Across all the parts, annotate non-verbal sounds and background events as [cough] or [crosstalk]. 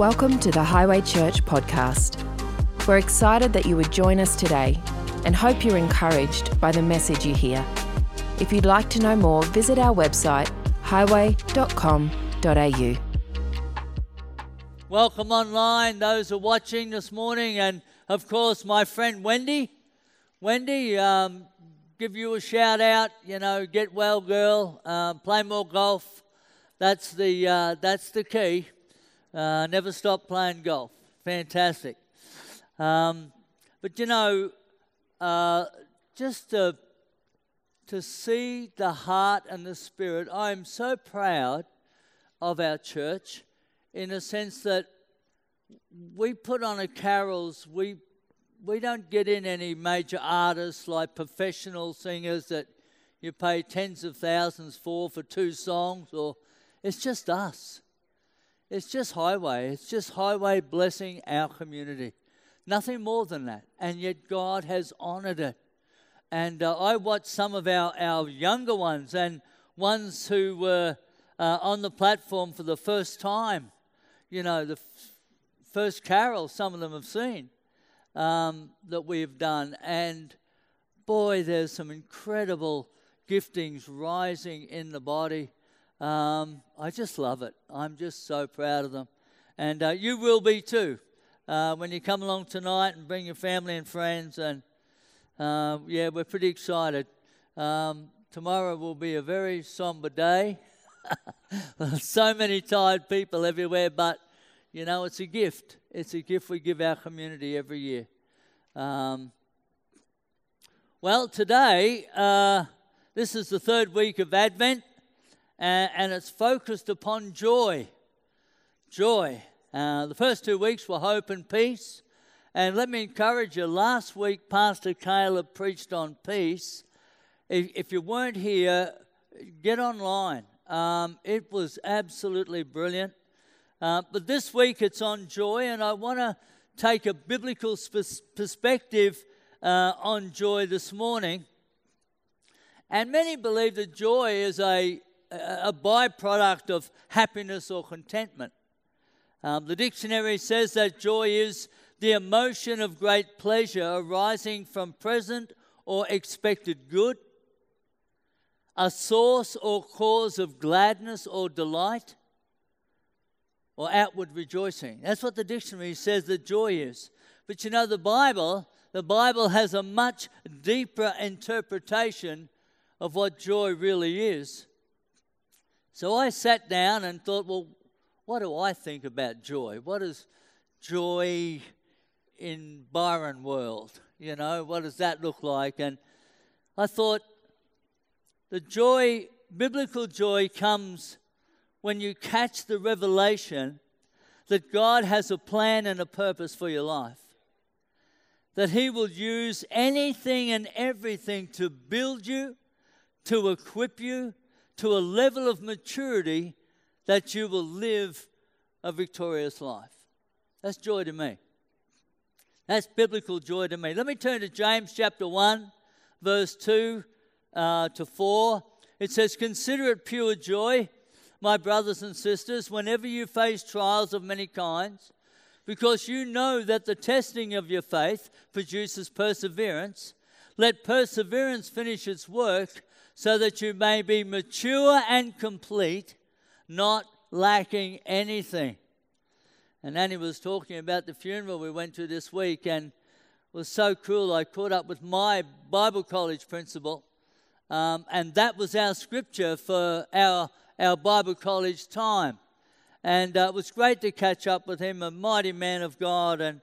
Welcome to the Highway Church podcast. We're excited that you would join us today and hope you're encouraged by the message you hear. If you'd like to know more, visit our website highway.com.au. Welcome online, those who are watching this morning, and of course, my friend Wendy. Wendy, um, give you a shout out. You know, get well, girl. Uh, play more golf. That's the uh, that's the key. Uh, never stop playing golf. Fantastic. Um, but you know, uh, just to to see the heart and the spirit, I am so proud of our church in a sense that we put on a carols, we we don't get in any major artists like professional singers that you pay tens of thousands for for two songs or it's just us. It's just highway. It's just highway blessing our community. Nothing more than that. And yet God has honored it. And uh, I watched some of our, our younger ones and ones who were uh, on the platform for the first time you know, the f- first carol some of them have seen um, that we've done. And boy, there's some incredible giftings rising in the body. Um, I just love it. I'm just so proud of them. And uh, you will be too uh, when you come along tonight and bring your family and friends. And uh, yeah, we're pretty excited. Um, tomorrow will be a very somber day. [laughs] so many tired people everywhere, but you know, it's a gift. It's a gift we give our community every year. Um, well, today, uh, this is the third week of Advent, and, and it's focused upon joy. Joy. Uh, the first two weeks were hope and peace. And let me encourage you, last week, Pastor Caleb preached on peace. If, if you weren't here, get online. Um, it was absolutely brilliant. Uh, but this week it's on joy, and I want to take a biblical sp- perspective uh, on joy this morning. And many believe that joy is a, a byproduct of happiness or contentment. Um, the dictionary says that joy is the emotion of great pleasure arising from present or expected good a source or cause of gladness or delight, or outward rejoicing. That's what the dictionary says that joy is. But you know, the Bible, the Bible has a much deeper interpretation of what joy really is. So I sat down and thought, well, what do I think about joy? What is joy in Byron world? You know, what does that look like? And I thought, the joy, biblical joy, comes when you catch the revelation that God has a plan and a purpose for your life. That He will use anything and everything to build you, to equip you to a level of maturity that you will live a victorious life. That's joy to me. That's biblical joy to me. Let me turn to James chapter 1, verse 2 uh, to 4. It says, Consider it pure joy, my brothers and sisters, whenever you face trials of many kinds, because you know that the testing of your faith produces perseverance. Let perseverance finish its work so that you may be mature and complete, not lacking anything. And Annie was talking about the funeral we went to this week, and it was so cool. I caught up with my Bible college principal, um, and that was our scripture for our, our Bible college time. And uh, it was great to catch up with him, a mighty man of God. And,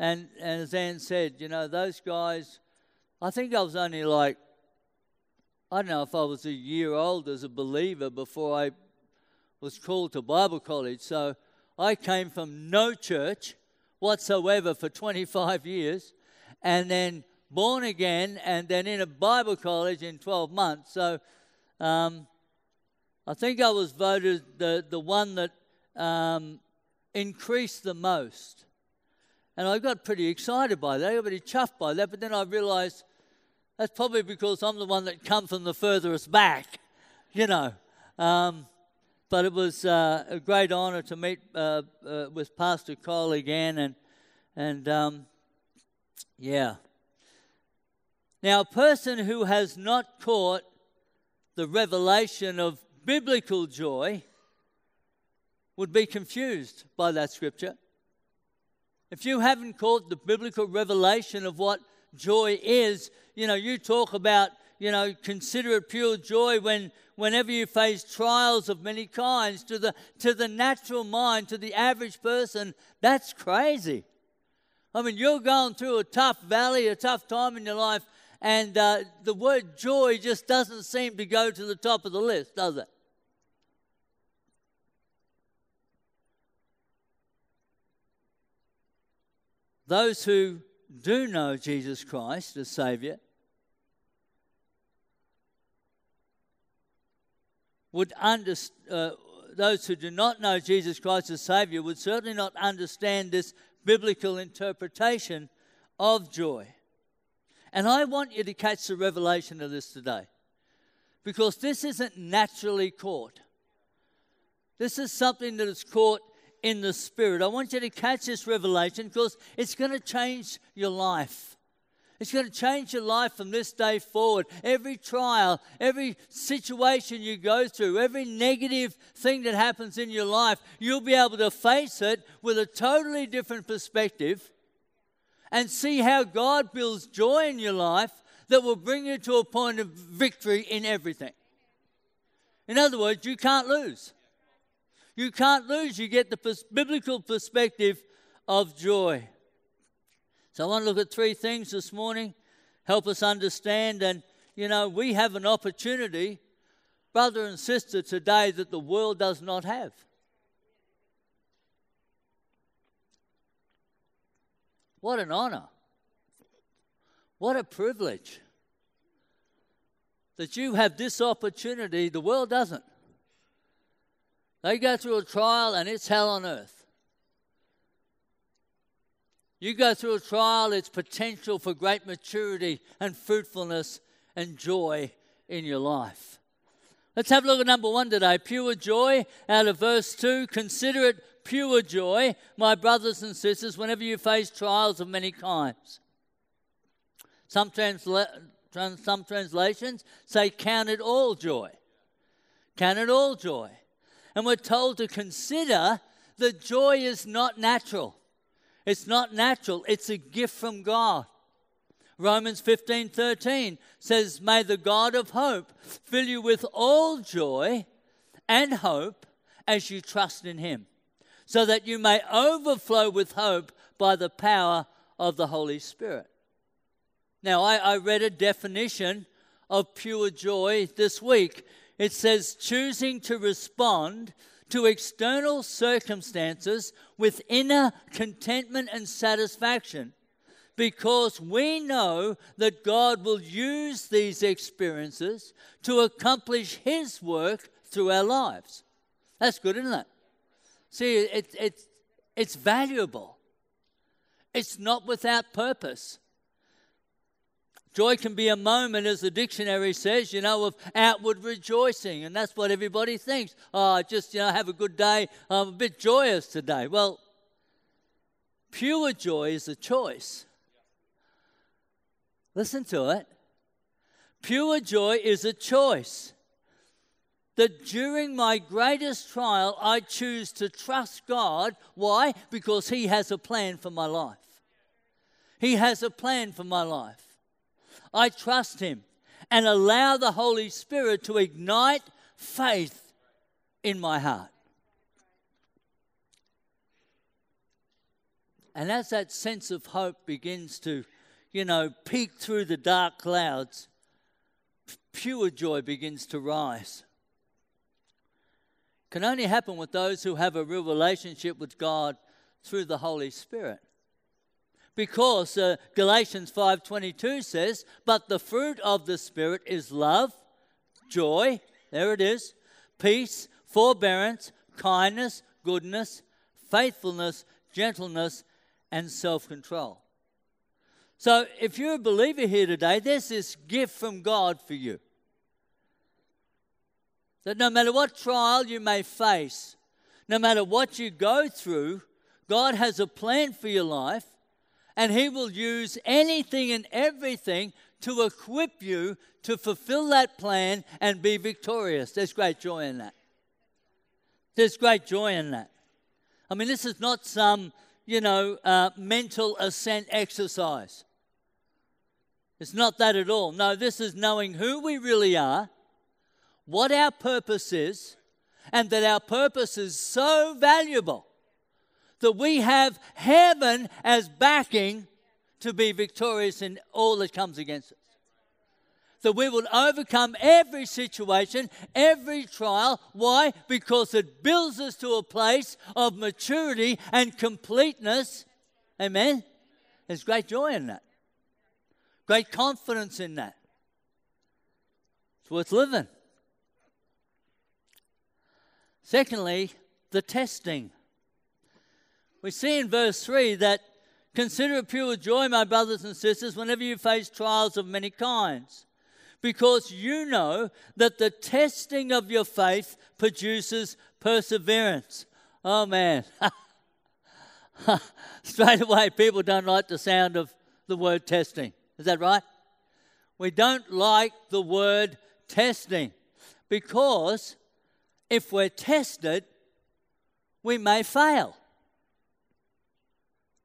and, and as Ann said, you know, those guys, I think I was only like, I don't know if I was a year old as a believer before I was called to Bible college. So I came from no church whatsoever for 25 years. And then born again, and then in a Bible college in 12 months. So um, I think I was voted the, the one that um, increased the most. And I got pretty excited by that. I got pretty chuffed by that. But then I realized that's probably because I'm the one that come from the furthest back, you know. Um, but it was uh, a great honour to meet uh, uh, with Pastor Cole again, and and um, yeah. Now, a person who has not caught the revelation of biblical joy would be confused by that scripture. If you haven't caught the biblical revelation of what joy is, you know, you talk about, you know, consider it pure joy when whenever you face trials of many kinds to the to the natural mind, to the average person, that's crazy. I mean, you're going through a tough valley, a tough time in your life, and uh, the word joy just doesn't seem to go to the top of the list, does it? Those who do know Jesus Christ as Savior would understand. Uh, those who do not know Jesus Christ as Savior would certainly not understand this biblical interpretation of joy. And I want you to catch the revelation of this today because this isn't naturally caught. This is something that is caught in the Spirit. I want you to catch this revelation because it's going to change your life. It's going to change your life from this day forward. Every trial, every situation you go through, every negative thing that happens in your life, you'll be able to face it with a totally different perspective and see how God builds joy in your life that will bring you to a point of victory in everything. In other words, you can't lose. You can't lose. You get the biblical perspective of joy. So I want to look at three things this morning, help us understand. And, you know, we have an opportunity, brother and sister, today that the world does not have. What an honor. What a privilege that you have this opportunity, the world doesn't. They go through a trial and it's hell on earth. You go through a trial, it's potential for great maturity and fruitfulness and joy in your life. Let's have a look at number one today pure joy out of verse 2. Consider it pure joy, my brothers and sisters, whenever you face trials of many kinds. Some, transla- some translations say, Count it all joy. Count it all joy. And we're told to consider that joy is not natural. It's not natural, it's a gift from God. Romans 15 13 says, May the God of hope fill you with all joy and hope as you trust in him, so that you may overflow with hope by the power of the Holy Spirit. Now, I, I read a definition of pure joy this week. It says, choosing to respond to external circumstances with inner contentment and satisfaction because we know that God will use these experiences to accomplish His work through our lives. That's good, isn't it? See, it, it, it's valuable, it's not without purpose. Joy can be a moment, as the dictionary says, you know, of outward rejoicing. And that's what everybody thinks. Oh, just, you know, have a good day. I'm a bit joyous today. Well, pure joy is a choice. Listen to it. Pure joy is a choice. That during my greatest trial, I choose to trust God. Why? Because He has a plan for my life. He has a plan for my life. I trust Him and allow the Holy Spirit to ignite faith in my heart. And as that sense of hope begins to, you know, peek through the dark clouds, pure joy begins to rise. Can only happen with those who have a real relationship with God through the Holy Spirit because uh, Galatians 5:22 says, "But the fruit of the spirit is love, joy, there it is, peace, forbearance, kindness, goodness, faithfulness, gentleness, and self-control." So, if you're a believer here today, there's this gift from God for you. that no matter what trial you may face, no matter what you go through, God has a plan for your life, and He will use anything and everything to equip you to fulfill that plan and be victorious. There's great joy in that. There's great joy in that. I mean, this is not some, you know, uh, mental assent exercise. It's not that at all. No, this is knowing who we really are, what our purpose is, and that our purpose is so valuable that we have heaven as backing to be victorious in all that comes against us. That we will overcome every situation, every trial. Why? Because it builds us to a place of maturity and completeness. Amen? There's great joy in that, great confidence in that. It's worth living. Secondly, the testing. We see in verse 3 that consider it pure joy, my brothers and sisters, whenever you face trials of many kinds, because you know that the testing of your faith produces perseverance. Oh man. [laughs] Straight away, people don't like the sound of the word testing. Is that right? We don't like the word testing because if we're tested, we may fail.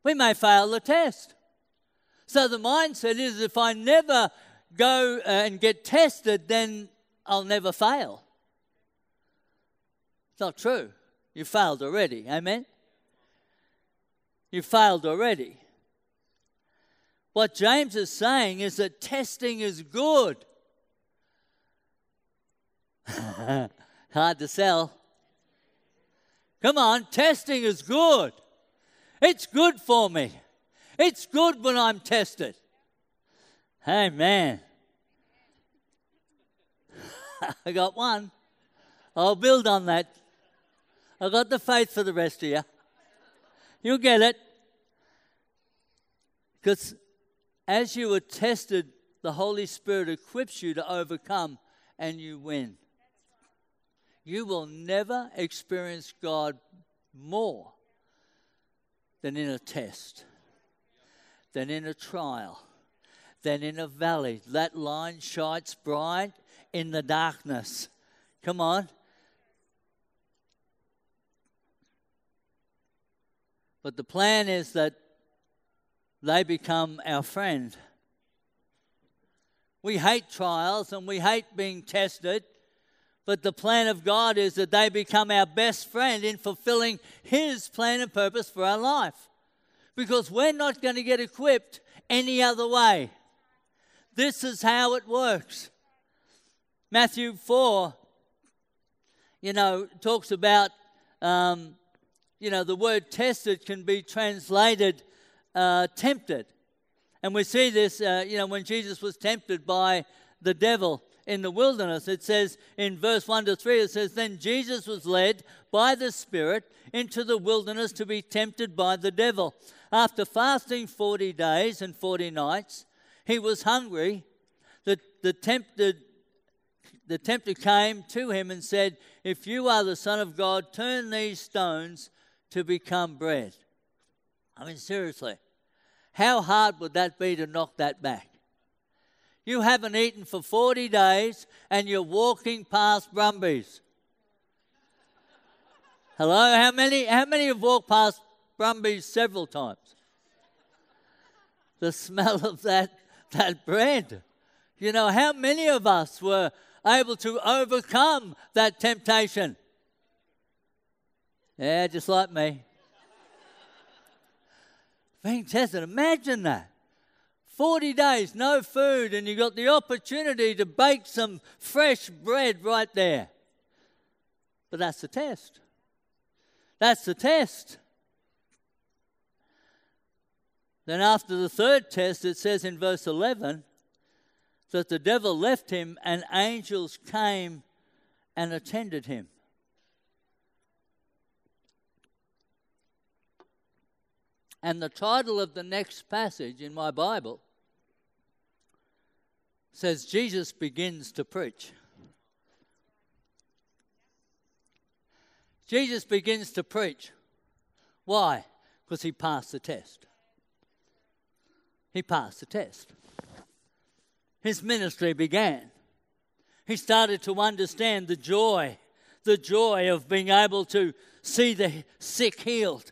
We may fail the test. So the mindset is if I never go uh, and get tested, then I'll never fail. It's not true. You failed already. Amen? You failed already. What James is saying is that testing is good. [laughs] Hard to sell. Come on, testing is good. It's good for me. It's good when I'm tested. Hey, man. [laughs] I got one. I'll build on that. I got the faith for the rest of you. You'll get it. Because as you are tested, the Holy Spirit equips you to overcome and you win you will never experience God more than in a test, than in a trial, than in a valley. That line shines bright in the darkness. Come on. But the plan is that they become our friend. We hate trials and we hate being tested but the plan of God is that they become our best friend in fulfilling His plan and purpose for our life. Because we're not going to get equipped any other way. This is how it works. Matthew 4, you know, talks about, um, you know, the word tested can be translated uh, tempted. And we see this, uh, you know, when Jesus was tempted by the devil in the wilderness. It says in verse 1 to 3, it says, Then Jesus was led by the Spirit into the wilderness to be tempted by the devil. After fasting 40 days and 40 nights, he was hungry. The, the, tempted, the tempter came to him and said, If you are the Son of God, turn these stones to become bread. I mean, seriously, how hard would that be to knock that back? You haven't eaten for 40 days and you're walking past Brumby's. Hello? How many, how many have walked past Brumby's several times? The smell of that, that bread. You know, how many of us were able to overcome that temptation? Yeah, just like me. Being tested, imagine that. 40 days, no food, and you got the opportunity to bake some fresh bread right there. But that's the test. That's the test. Then, after the third test, it says in verse 11 that the devil left him and angels came and attended him. And the title of the next passage in my Bible says Jesus begins to preach. Jesus begins to preach. Why? Because he passed the test. He passed the test. His ministry began. He started to understand the joy, the joy of being able to see the sick healed,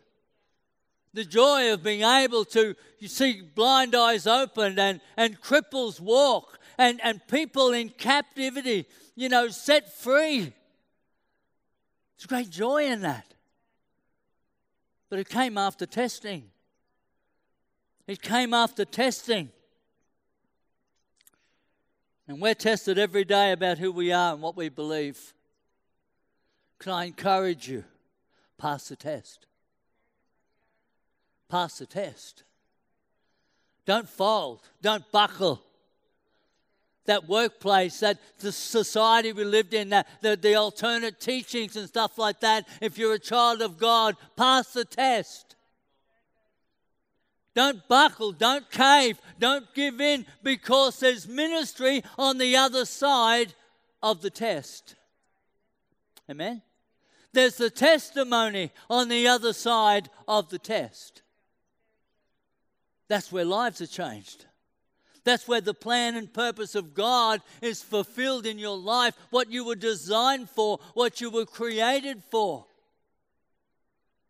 the joy of being able to see blind eyes opened and, and cripples walk and, and people in captivity, you know, set free. There's great joy in that. But it came after testing. It came after testing. And we're tested every day about who we are and what we believe. Can I encourage you? Pass the test. Pass the test. Don't fold. Don't buckle. That workplace, that the society we lived in, that the, the alternate teachings and stuff like that. If you're a child of God, pass the test. Don't buckle, don't cave, don't give in because there's ministry on the other side of the test. Amen? There's the testimony on the other side of the test. That's where lives are changed. That's where the plan and purpose of God is fulfilled in your life, what you were designed for, what you were created for.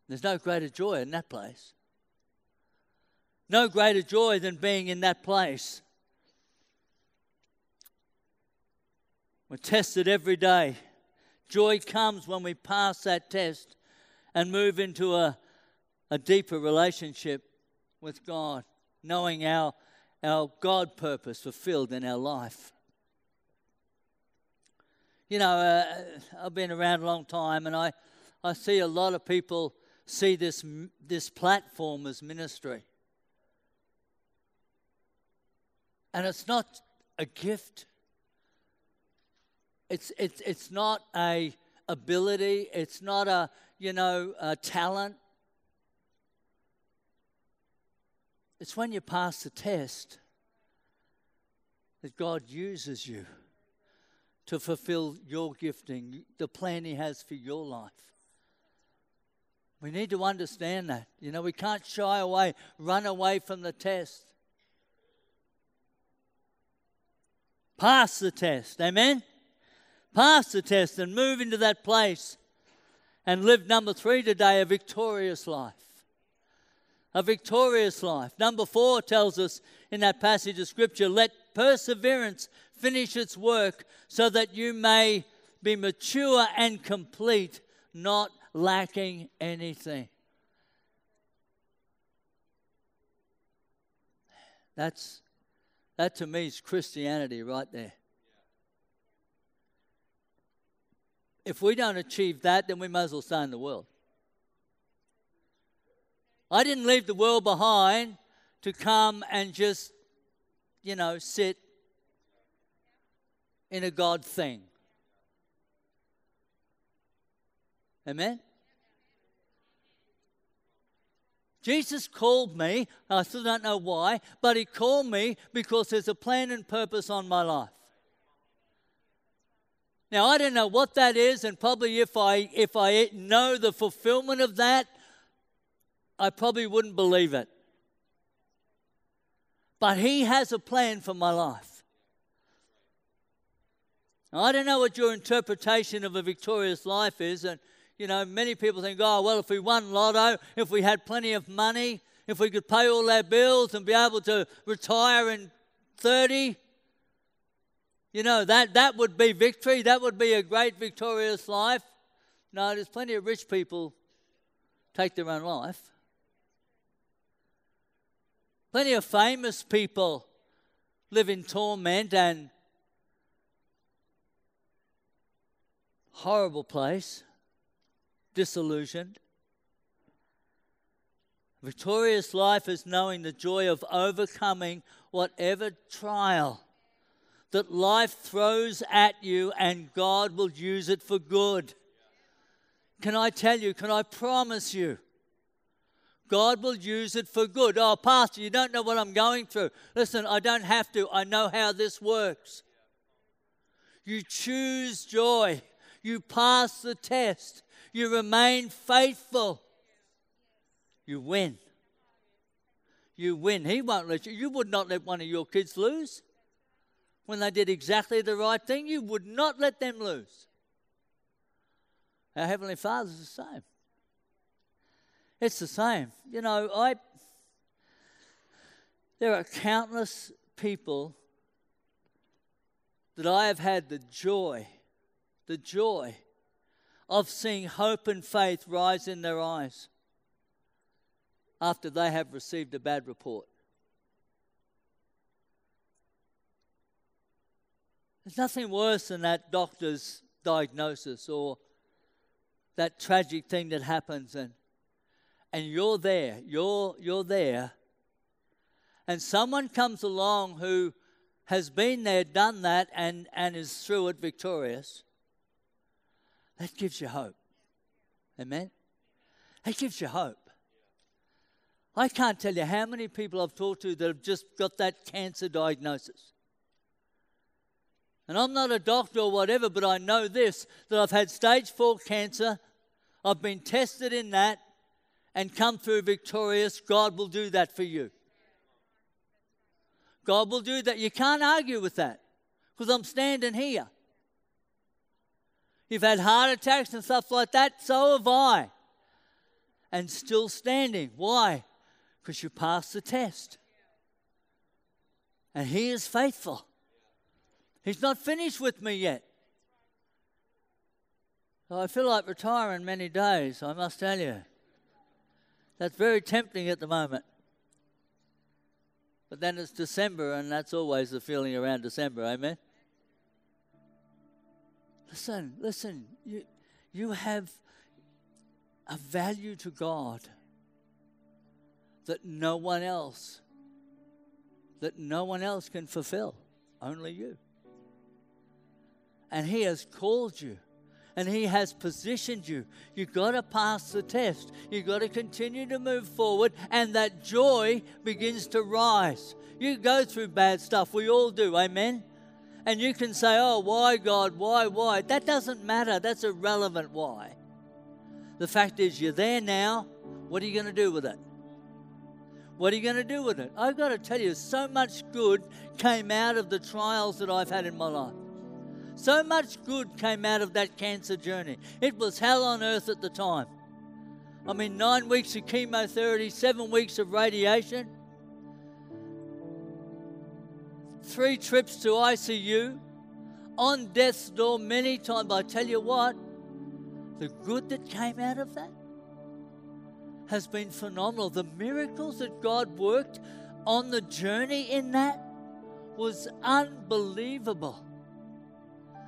There's no greater joy in that place. No greater joy than being in that place. We're tested every day. Joy comes when we pass that test and move into a, a deeper relationship with God knowing our, our God purpose fulfilled in our life. You know, uh, I've been around a long time and I, I see a lot of people see this, this platform as ministry. And it's not a gift. It's, it's, it's not a ability. It's not a, you know, a talent. It's when you pass the test that God uses you to fulfill your gifting, the plan He has for your life. We need to understand that. You know, we can't shy away, run away from the test. Pass the test. Amen? Pass the test and move into that place and live, number three today, a victorious life a victorious life. Number four tells us in that passage of Scripture let perseverance finish its work so that you may be mature and complete, not lacking anything. That's that to me is Christianity right there. If we don't achieve that, then we might as well stay in the world. I didn't leave the world behind to come and just, you know, sit in a God thing. Amen? Jesus called me, I still don't know why, but He called me because there's a plan and purpose on my life. Now I don't know what that is, and probably if I if I know the fulfillment of that, I probably wouldn't believe it. But He has a plan for my life. I don't know what your interpretation of a victorious life is, and you know, many people think, oh, well, if we won lotto, if we had plenty of money, if we could pay all our bills and be able to retire in 30, you know, that, that would be victory. That would be a great victorious life. No, there's plenty of rich people take their own life. Plenty of famous people live in torment and horrible place, disillusioned. Victorious life is knowing the joy of overcoming whatever trial that life throws at you, and God will use it for good. Can I tell you, can I promise you God will use it for good. Oh, Pastor, you don't know what I'm going through. Listen, I don't have to. I know how this works. You choose joy, you pass the test, you remain faithful, you win. You win. He won't let you. You would not let one of your kids lose when they did exactly the right thing. You would not let them lose. Our Heavenly Father's the same. It's the same. You know, I there are countless people that I have had the joy, the joy of seeing hope and faith rise in their eyes after they have received a bad report. There's nothing worse than that doctor's diagnosis or that tragic thing that happens and and you're there, you're you're there and someone comes along who has been there, done that, and, and is through it victorious, that gives you hope. Amen? That gives you hope. I can't tell you how many people I've talked to that have just got that cancer diagnosis. And I'm not a doctor or whatever, but I know this that I've had stage four cancer. I've been tested in that and come through victorious. God will do that for you. God will do that. You can't argue with that because I'm standing here. You've had heart attacks and stuff like that, so have I. And still standing. Why? Because you passed the test. And He is faithful. He's not finished with me yet. I feel like retiring many days, I must tell you. That's very tempting at the moment. But then it's December, and that's always the feeling around December, amen? Listen, listen, you, you have a value to God that no one else that no one else can fulfill only you and he has called you and He has positioned you. You've got to pass the test. You've got to continue to move forward, and that joy begins to rise. You go through bad stuff, we all do, amen? And you can say, Oh, why, God? Why, why? That doesn't matter. That's irrelevant why. The fact is, you're there now. What are you going to do with it? What are you going to do with it? I've got to tell you, so much good came out of the trials that I've had in my life. So much good came out of that cancer journey. It was hell on earth at the time. I mean, nine weeks of chemotherapy, seven weeks of radiation, three trips to ICU, on death's door many times. I tell you what, the good that came out of that has been phenomenal. The miracles that God worked on the journey in that was unbelievable.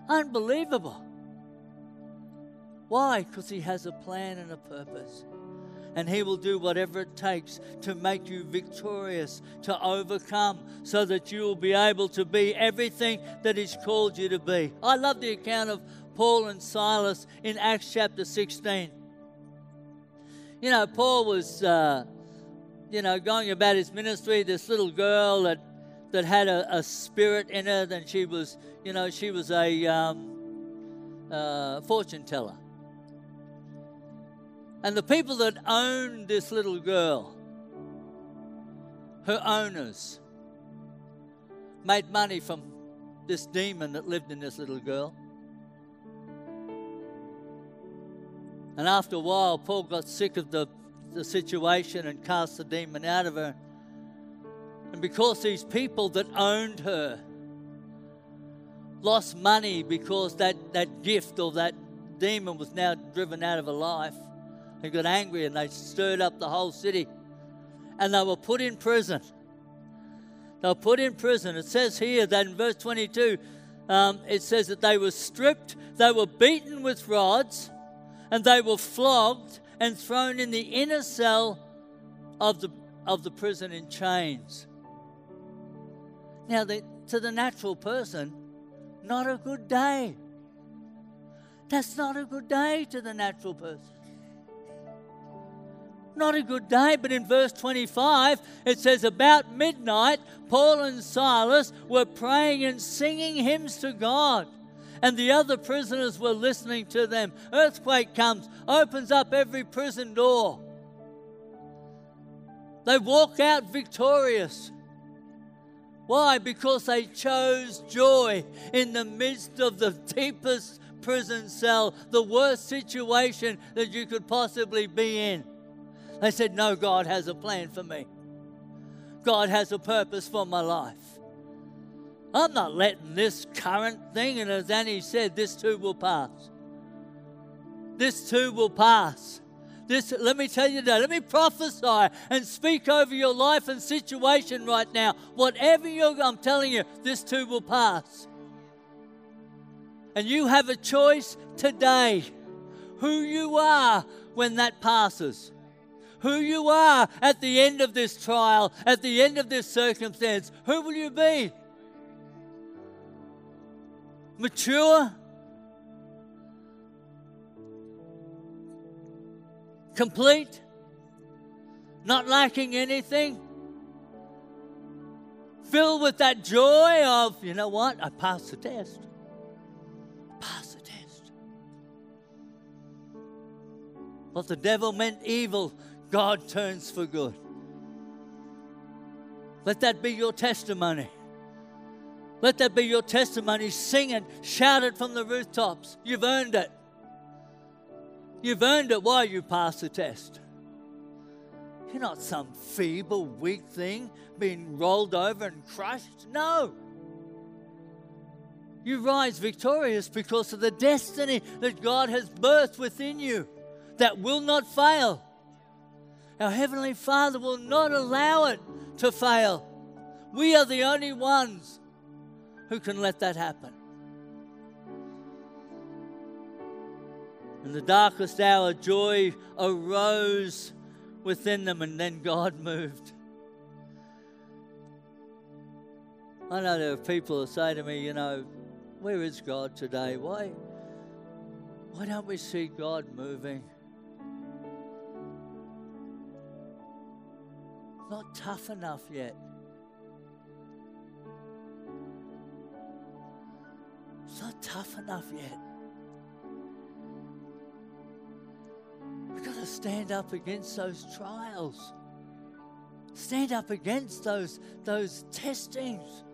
Unbelievable. Why? Because He has a plan and a purpose. And He will do whatever it takes to make you victorious, to overcome, so that you will be able to be everything that He's called you to be. I love the account of Paul and Silas in Acts chapter 16. You know, Paul was, uh, you know, going about his ministry. This little girl that that had a, a spirit in her, and she was, you know, she was a um, uh, fortune teller. And the people that owned this little girl, her owners, made money from this demon that lived in this little girl. And after a while, Paul got sick of the, the situation and cast the demon out of her. And because these people that owned her lost money because that, that gift or that demon was now driven out of her life, they got angry and they stirred up the whole city. And they were put in prison. They were put in prison. It says here that in verse 22, um, it says that they were stripped, they were beaten with rods, and they were flogged and thrown in the inner cell of the, of the prison in chains. Now, the, to the natural person, not a good day. That's not a good day to the natural person. Not a good day, but in verse 25, it says, About midnight, Paul and Silas were praying and singing hymns to God. and the other prisoners were listening to them. Earthquake comes, opens up every prison door. They walk out victorious. Why? Because they chose joy in the midst of the deepest prison cell, the worst situation that you could possibly be in. They said, No, God has a plan for me. God has a purpose for my life. I'm not letting this current thing, and as Danny said, this too will pass. This too will pass. This, let me tell you that. Let me prophesy and speak over your life and situation right now. Whatever you're, I'm telling you, this too will pass. And you have a choice today who you are when that passes. Who you are at the end of this trial, at the end of this circumstance. Who will you be? Mature? Complete, not lacking anything, filled with that joy of, you know what, I passed the test. Passed the test. What the devil meant evil, God turns for good. Let that be your testimony. Let that be your testimony. Sing it, shout it from the rooftops. You've earned it. You've earned it while you pass the test. You're not some feeble, weak thing being rolled over and crushed. No. You rise victorious because of the destiny that God has birthed within you that will not fail. Our Heavenly Father will not allow it to fail. We are the only ones who can let that happen. In the darkest hour, joy arose within them, and then God moved. I know there are people who say to me, you know, where is God today? Why, why don't we see God moving? Not tough enough yet. It's not tough enough yet. We've got to stand up against those trials. Stand up against those, those testings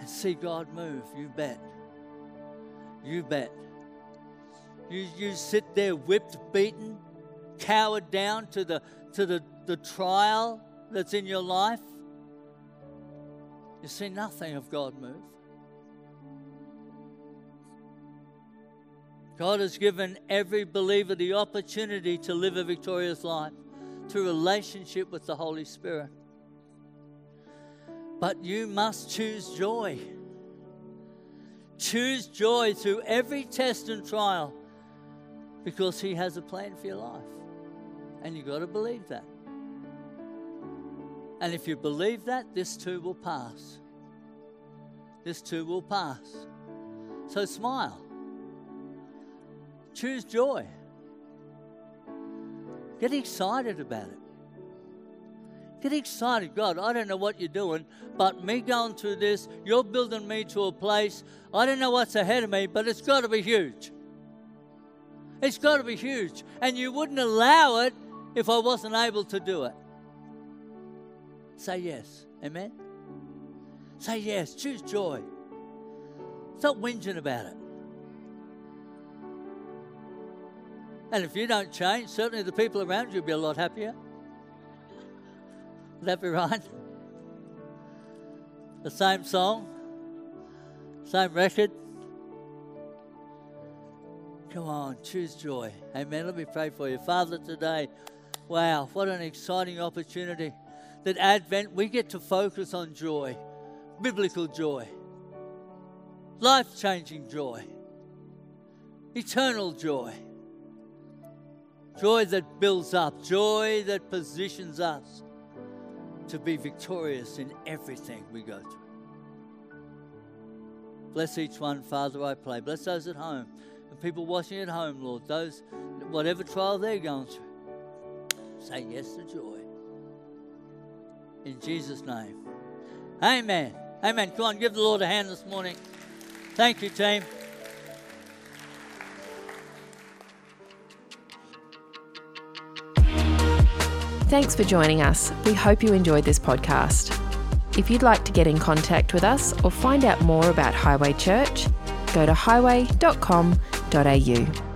and see God move. You bet. You bet. You, you sit there whipped, beaten, cowered down to the, to the, the trial that's in your life. You see nothing of God move. God has given every believer the opportunity to live a victorious life through relationship with the Holy Spirit. But you must choose joy. Choose joy through every test and trial because He has a plan for your life. And you've got to believe that. And if you believe that, this too will pass. This too will pass. So smile. Choose joy. Get excited about it. Get excited. God, I don't know what you're doing, but me going through this, you're building me to a place. I don't know what's ahead of me, but it's got to be huge. It's got to be huge. And you wouldn't allow it if I wasn't able to do it. Say yes. Amen? Say yes. Choose joy. Stop whinging about it. And if you don't change, certainly the people around you will be a lot happier. Would that be right? The same song, same record. Come on, choose joy. Amen. Let me pray for you. Father, today, wow, what an exciting opportunity that Advent we get to focus on joy, biblical joy, life changing joy, eternal joy. Joy that builds up, joy that positions us to be victorious in everything we go through. Bless each one, Father, I pray. Bless those at home and people watching at home, Lord. Those, whatever trial they're going through, say yes to joy. In Jesus' name. Amen. Amen. Come on, give the Lord a hand this morning. Thank you, team. Thanks for joining us. We hope you enjoyed this podcast. If you'd like to get in contact with us or find out more about Highway Church, go to highway.com.au.